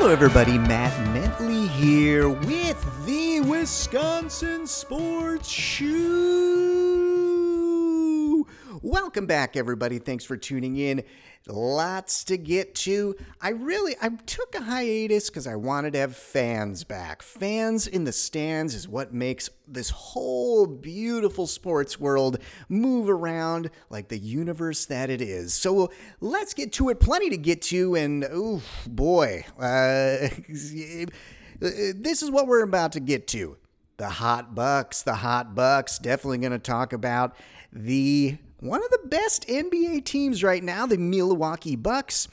Hello, everybody. Matt Mentley here with the Wisconsin Sports Show. Welcome back, everybody. Thanks for tuning in. Lots to get to. I really I took a hiatus because I wanted to have fans back. Fans in the stands is what makes this whole beautiful sports world move around like the universe that it is. So let's get to it. Plenty to get to, and oh boy, uh, this is what we're about to get to. The hot bucks, the hot bucks. Definitely going to talk about the one of the best NBA teams right now, the Milwaukee Bucks.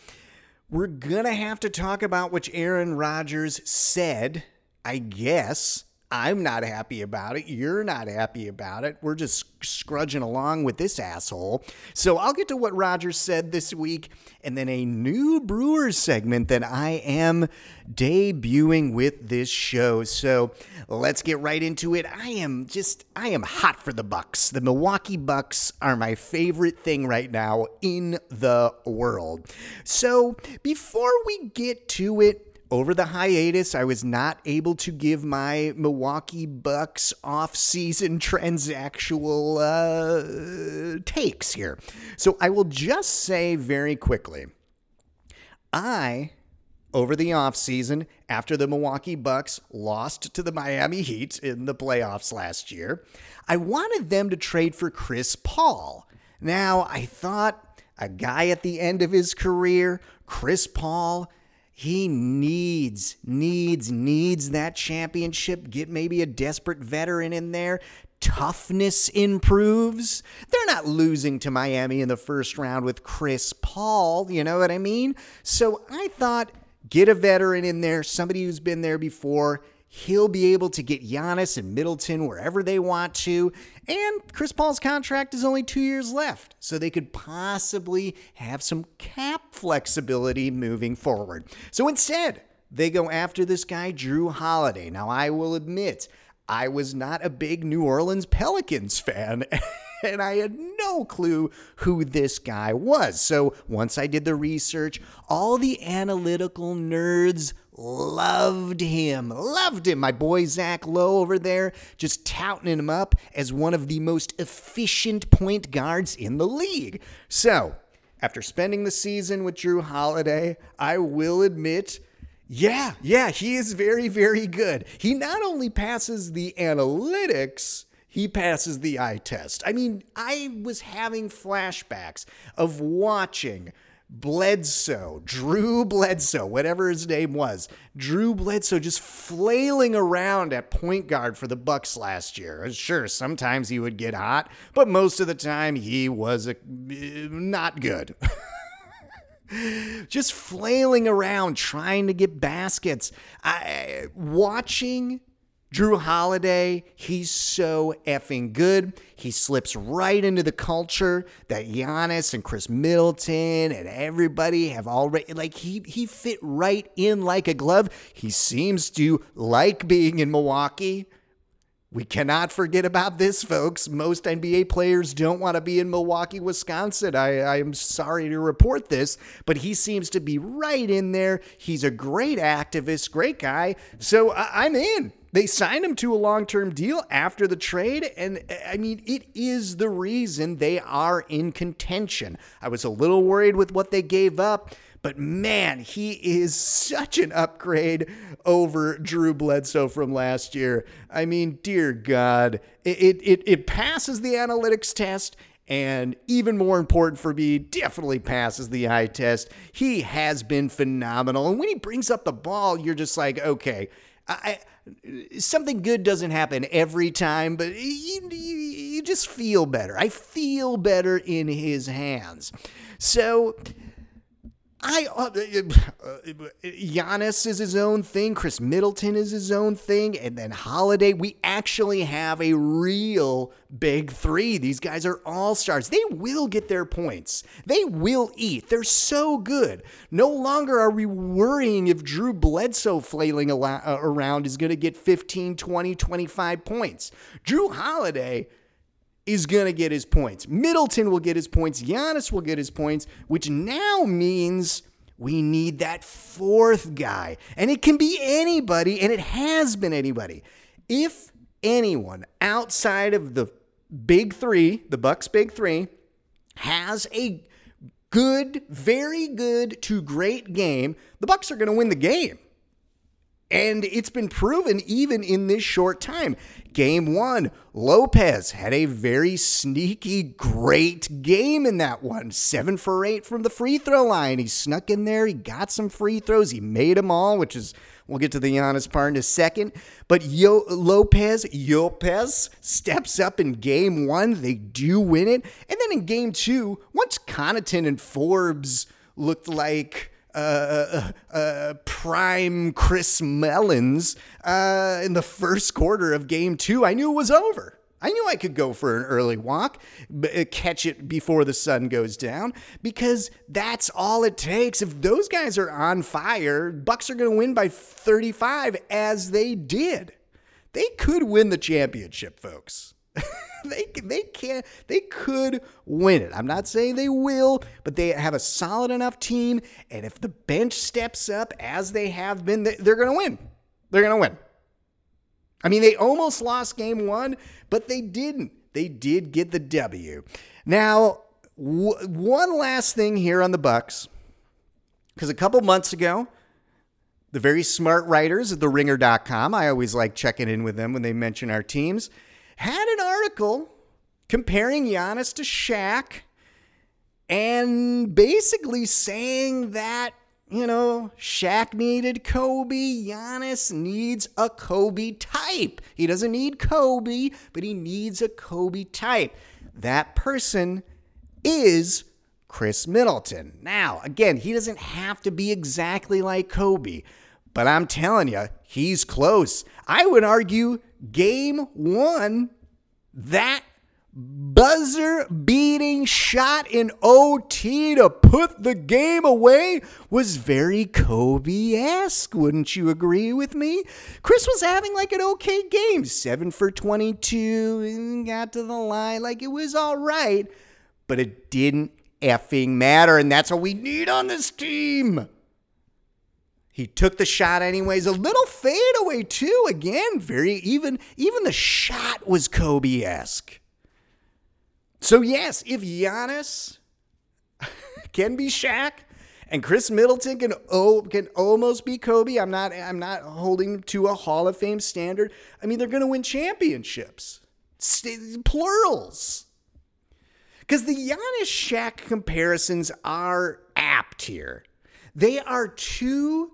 We're going to have to talk about which Aaron Rodgers said, I guess. I'm not happy about it. You're not happy about it. We're just scrudging along with this asshole. So I'll get to what Rodgers said this week and then a new Brewers segment that I am debuting with this show. So let's get right into it. I am just I am hot for the Bucks. The Milwaukee Bucks are my favorite thing right now in the world. So before we get to it, over the hiatus, I was not able to give my Milwaukee Bucks off-season transactional uh, takes here. So I will just say very quickly, I over the offseason after the Milwaukee Bucks lost to the Miami Heat in the playoffs last year, I wanted them to trade for Chris Paul. Now, I thought a guy at the end of his career, Chris Paul, he needs, needs, needs that championship. Get maybe a desperate veteran in there. Toughness improves. They're not losing to Miami in the first round with Chris Paul. You know what I mean? So I thought get a veteran in there, somebody who's been there before. He'll be able to get Giannis and Middleton wherever they want to. And Chris Paul's contract is only two years left, so they could possibly have some cap flexibility moving forward. So instead, they go after this guy, Jrue Holiday. Now, I will admit, I was not a big New Orleans Pelicans fan. and I had no clue who this guy was. So once I did the research, all the analytical nerds loved him. Loved him. My boy Zach Lowe over there just touting him up as one of the most efficient point guards in the league. So, after spending the season with Jrue Holiday, I will admit yeah, yeah, he is very, very good. He not only passes the analytics, he passes the eye test. I mean, I was having flashbacks of watching Bledsoe, Drew Bledsoe, whatever his name was, Drew Bledsoe just flailing around at point guard for the Bucks last year. Uh, sure, sometimes he would get hot, but most of the time he was a, uh, not good. just flailing around trying to get baskets. I, watching Jrue Holiday, he's so effing good. He slips right into the culture that Giannis and Khris Middleton and everybody have already like he he fit right in like a glove. He seems to like being in Milwaukee. We cannot forget about this, folks. Most NBA players don't want to be in Milwaukee, Wisconsin. I, I am sorry to report this, but he seems to be right in there. He's a great activist, great guy. So I, I'm in. They signed him to a long term deal after the trade. And I mean, it is the reason they are in contention. I was a little worried with what they gave up. But man, he is such an upgrade over Drew Bledsoe from last year. I mean, dear God, it, it, it passes the analytics test. And even more important for me, definitely passes the eye test. He has been phenomenal. And when he brings up the ball, you're just like, okay, I, something good doesn't happen every time, but you, you, you just feel better. I feel better in his hands. So I uh, uh, Giannis is his own thing. Khris Middleton is his own thing, and then Holiday. We actually have a real big three. These guys are all stars. They will get their points. They will eat. They're so good. No longer are we worrying if Drew Bledsoe flailing uh, around is going to get 15, 20, 25 points. Jrue Holiday is going to get his points. Middleton will get his points. Giannis will get his points, which now means we need that fourth guy. And it can be anybody, and it has been anybody. If anyone outside of the big three, the Bucks big three, has a good, very good to great game, the Bucks are going to win the game. And it's been proven even in this short time. Game one, Lopez had a very sneaky, great game in that one. Seven for eight from the free throw line. He snuck in there. He got some free throws. He made them all, which is, we'll get to the Giannis part in a second. But Yo, Lopez, Lopez steps up in game one. They do win it. And then in game two, once Connaughton and Forbes looked like uh, uh, uh, prime Chris Mullins uh, in the first quarter of game two, I knew it was over. I knew I could go for an early walk, uh, catch it before the sun goes down, because that's all it takes. If those guys are on fire, Bucks are going to win by 35, as they did. They could win the championship, folks. they they can they could win it. I'm not saying they will, but they have a solid enough team, and if the bench steps up as they have been, they're going to win. They're going to win. I mean, they almost lost game one, but they didn't. They did get the W. Now, w- one last thing here on the Bucks, because a couple months ago, the very smart writers at TheRinger.com, I always like checking in with them when they mention our teams had an article comparing Giannis to Shaq and basically saying that, you know, Shaq needed Kobe, Giannis needs a Kobe type. He doesn't need Kobe, but he needs a Kobe type. That person is Khris Middleton. Now, again, he doesn't have to be exactly like Kobe, but I'm telling you, he's close. I would argue game one, that buzzer beating shot in OT to put the game away was very Kobe esque. Wouldn't you agree with me? Khris was having like an okay game, seven for 22, and got to the line. Like it was all right, but it didn't effing matter. And that's what we need on this team. He took the shot anyways. A little fadeaway too. Again, very even. Even the shot was Kobe-esque. So yes, if Giannis can be Shaq and Khris Middleton can oh, can almost be Kobe, I'm not I'm not holding to a Hall of Fame standard. I mean, they're going to win championships. Plurals. Because the Giannis Shaq comparisons are apt here. They are two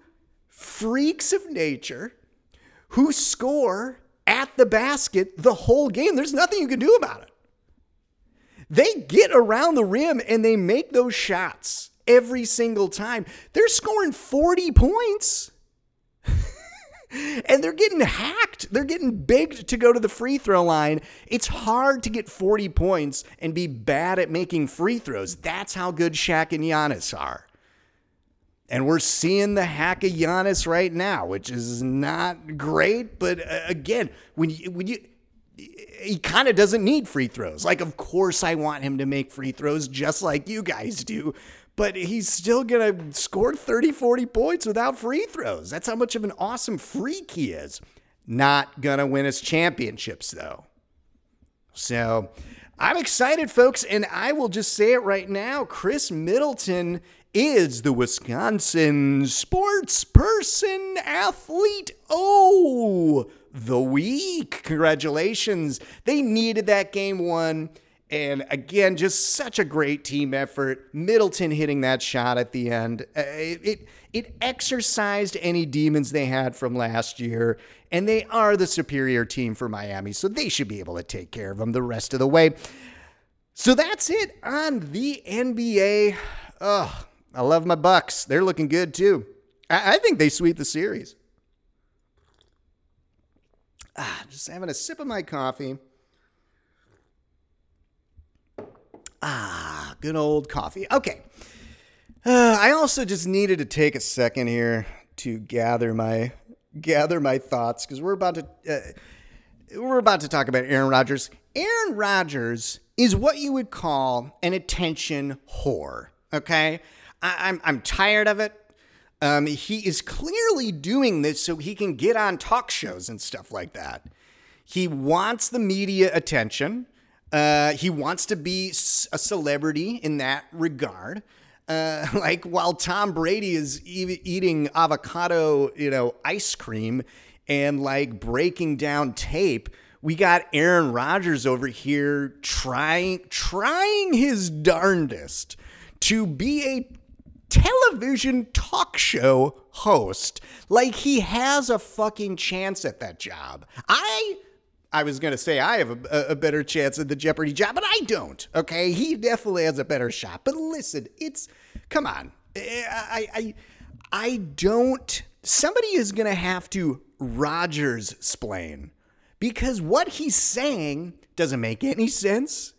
freaks of nature who score at the basket the whole game. There's nothing you can do about it. They get around the rim and they make those shots every single time. They're scoring 40 points. and they're getting hacked. They're getting begged to go to the free throw line. It's hard to get 40 points and be bad at making free throws. That's how good Shaq and Giannis are. And we're seeing the hack of Giannis right now, which is not great. But uh, again, when you, when you, he kind of doesn't need free throws. Like, of course, I want him to make free throws just like you guys do. But he's still going to score 30, 40 points without free throws. That's how much of an awesome freak he is. Not going to win us championships, though. So I'm excited, folks. And I will just say it right now Khris Middleton is the Wisconsin sports person athlete. Oh, the week. Congratulations. They needed that game one. And again, just such a great team effort. Middleton hitting that shot at the end. Uh, it, it, it exercised any demons they had from last year. And they are the superior team for Miami. So they should be able to take care of them the rest of the way. So that's it on the NBA. Ugh I love my Bucks. They're looking good too. I, I think they sweep the series. Ah, just having a sip of my coffee. Ah, good old coffee. Okay. Uh, I also just needed to take a second here to gather my gather my thoughts because we're about to uh, we're about to talk about Aaron Rodgers. Aaron Rodgers is what you would call an attention whore. Okay, I, am I'm, I'm tired of it. Um, he is clearly doing this so he can get on talk shows and stuff like that. He wants the media attention. Uh, he wants to be a celebrity in that regard. Uh, like while Tom Brady is e- eating avocado, you know, ice cream and like breaking down tape, we got Aaron Rodgers over here trying trying his darndest to be a television talk show host. Like he has a fucking chance at that job. I I was going to say I have a, a, better chance at the Jeopardy job, but I don't. Okay, he definitely has a better shot. But listen, it's come on. Eh, I I I don't. Somebody is going to have to Rodgers splain because what he's saying doesn't make any sense.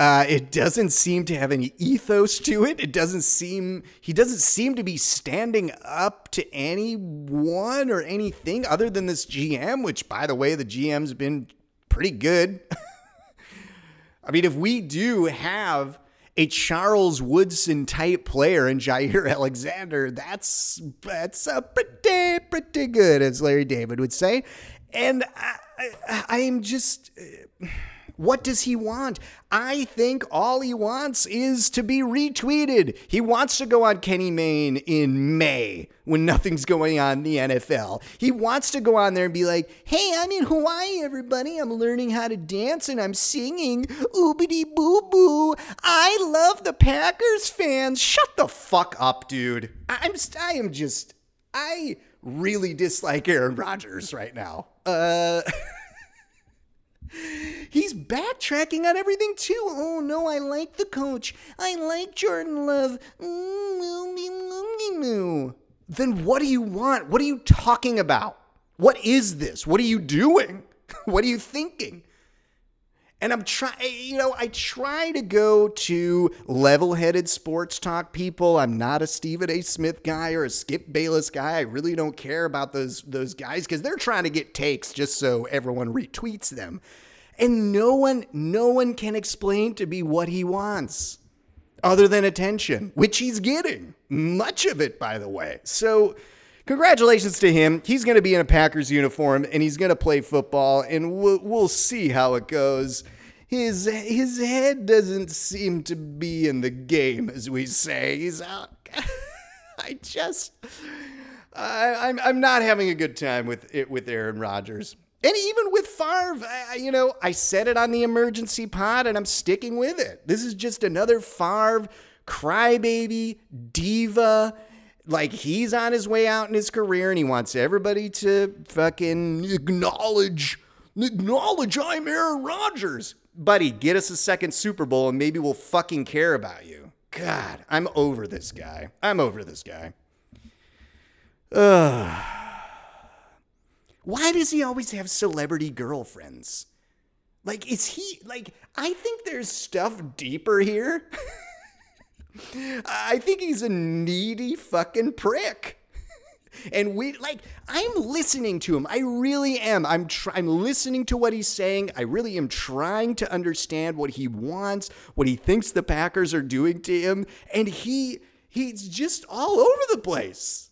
Uh, it doesn't seem to have any ethos to it. It doesn't seem he doesn't seem to be standing up to anyone or anything other than this GM. Which, by the way, the GM's been pretty good. I mean, if we do have a Charles Woodson type player in Jaire Alexander, that's that's uh, pretty pretty good, as Larry David would say. And I, I, I am just. Uh, what does he want? I think all he wants is to be retweeted. He wants to go on Kenny Mayne in May when nothing's going on in the NFL. He wants to go on there and be like, hey, I'm in Hawaii, everybody. I'm learning how to dance and I'm singing oobity boo boo. I love the Packers fans. Shut the fuck up, dude. I'm, I am just, I really dislike Aaron Rodgers right now. Uh, He's backtracking on everything too. Oh no, I like the coach. I like Jordan Love. Mm-hmm. Then what do you want? What are you talking about? What is this? What are you doing? What are you thinking? And I'm trying, eh, you know, I try to go to level headed sports talk people. I'm not a Stephen A. Smith guy or a Skip Bayless guy. I really don't care about those, those guys because they're trying to get takes just so everyone retweets them. And no one, no one can explain to me what he wants other than attention, which he's getting. Much of it, by the way. So, congratulations to him. He's going to be in a Packers uniform and he's going to play football, and we'll, we'll see how it goes. His his head doesn't seem to be in the game, as we say. He's out. I just, I, I'm I'm not having a good time with it with Aaron Rodgers. And even with Favre, I, you know, I said it on the emergency pod and I'm sticking with it. This is just another Favre crybaby, diva. Like he's on his way out in his career and he wants everybody to fucking acknowledge, acknowledge I'm Aaron Rodgers. Buddy, get us a second Super Bowl and maybe we'll fucking care about you. God, I'm over this guy. I'm over this guy. Ugh. Why does he always have celebrity girlfriends? Like, is he, like, I think there's stuff deeper here. I think he's a needy fucking prick. And we like I'm listening to him. I really am. I'm tr- I'm listening to what he's saying. I really am trying to understand what he wants, what he thinks the Packers are doing to him, and he he's just all over the place.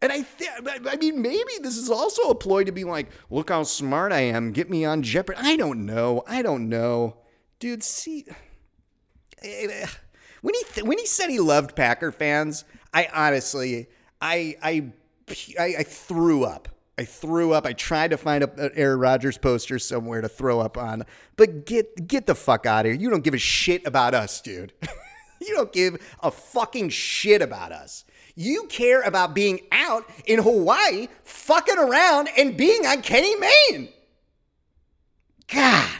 And I, th- I mean, maybe this is also a ploy to be like, look how smart I am. Get me on Jeopardy. I don't know. I don't know, dude. See, when he th- when he said he loved Packer fans, I honestly, I I I, I threw up. I threw up. I tried to find a, Aaron Rodgers poster somewhere to throw up on, but get get the fuck out of here. You don't give a shit about us, dude. you don't give a fucking shit about us. You care about being out in Hawaii, fucking around, and being on Kenny Mayne. God.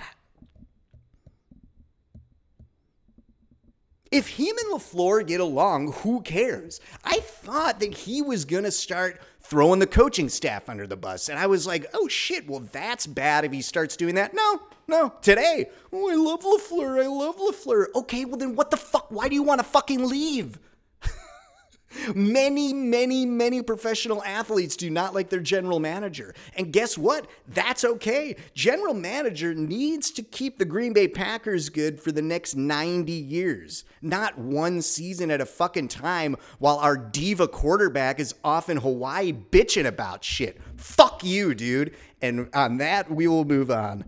If him and LaFleur get along, who cares? I thought that he was going to start throwing the coaching staff under the bus. And I was like, oh shit, well, that's bad if he starts doing that. No, no, today. Oh, I love LaFleur. I love LaFleur. Okay, well, then what the fuck? Why do you want to fucking leave? Many, many, many professional athletes do not like their general manager. And guess what? That's okay. General manager needs to keep the Green Bay Packers good for the next 90 years, not one season at a fucking time while our diva quarterback is off in Hawaii bitching about shit. Fuck you, dude. And on that, we will move on.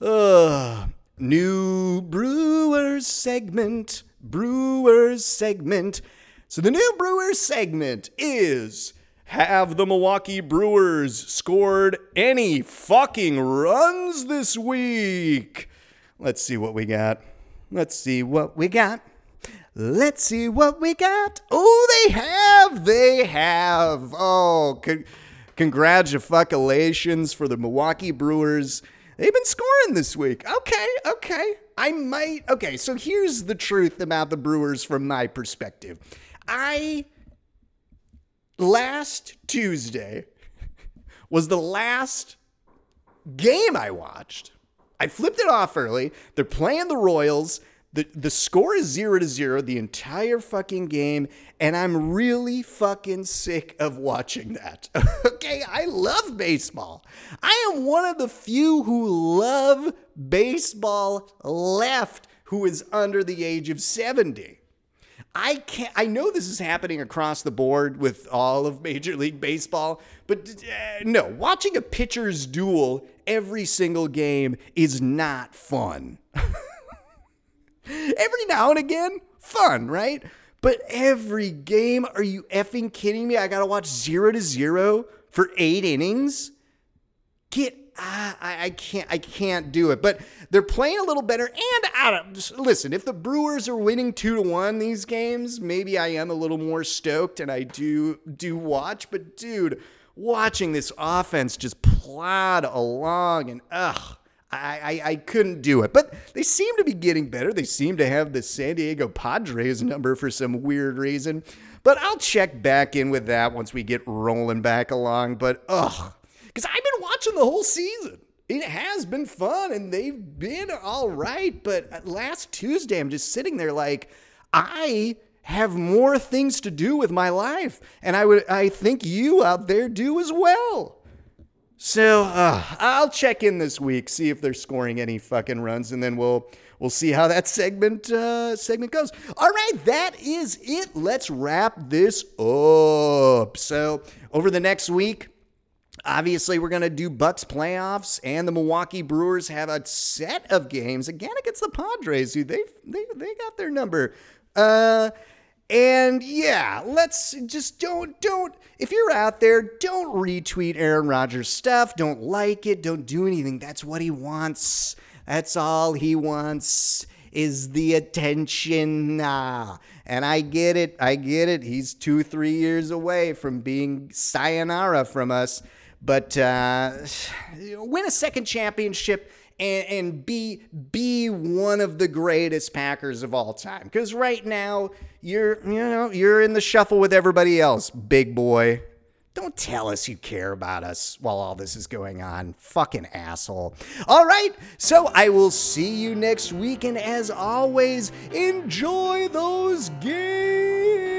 Ugh. New Brewers segment. Brewers segment. So the new Brewers segment is Have the Milwaukee Brewers scored any fucking runs this week? Let's see what we got. Let's see what we got. Let's see what we got. Oh, they have. They have. Oh, con- congratulations for the Milwaukee Brewers. They've been scoring this week. Okay, okay. I might. Okay, so here's the truth about the Brewers from my perspective. I. Last Tuesday was the last game I watched. I flipped it off early. They're playing the Royals. The, the score is zero to zero the entire fucking game, and I'm really fucking sick of watching that. okay, I love baseball. I am one of the few who love baseball left who is under the age of 70. I can't. I know this is happening across the board with all of Major League Baseball, but uh, no, watching a pitcher's duel every single game is not fun. every now and again, fun, right? But every game, are you effing kidding me? I gotta watch zero to zero for eight innings. Get ah, I, I can't I can't do it. But they're playing a little better. And Adam, listen, if the Brewers are winning two to one these games, maybe I am a little more stoked and I do do watch. But dude, watching this offense just plod along and ugh. I, I, I, couldn't do it. But they seem to be getting better. They seem to have the San Diego Padres number for some weird reason. But I'll check back in with that once we get rolling back along. But ugh, because I've been watching the whole season. It has been fun and they've been all right. But last Tuesday, I'm just sitting there like, I have more things to do with my life. And I would I think you out there do as well. So uh, I'll check in this week, see if they're scoring any fucking runs, and then we'll we'll see how that segment uh, segment goes. All right, that is it. Let's wrap this up. So over the next week. Obviously, we're going to do Bucks playoffs, and the Milwaukee Brewers have a set of games again against the Padres, who they they they got their number. Uh, and yeah, let's just don't don't if you're out there, don't retweet Aaron Rodgers stuff, don't like it, don't do anything. That's what he wants. That's all he wants is the attention. Nah. And I get it. I get it. He's 2 3 years away from being sayonara from us. But uh, win a second championship and, and be be one of the greatest Packers of all time. Because right now you're you know you're in the shuffle with everybody else, big boy. Don't tell us you care about us while all this is going on. Fucking asshole. All right, so I will see you next week, and as always, enjoy those games.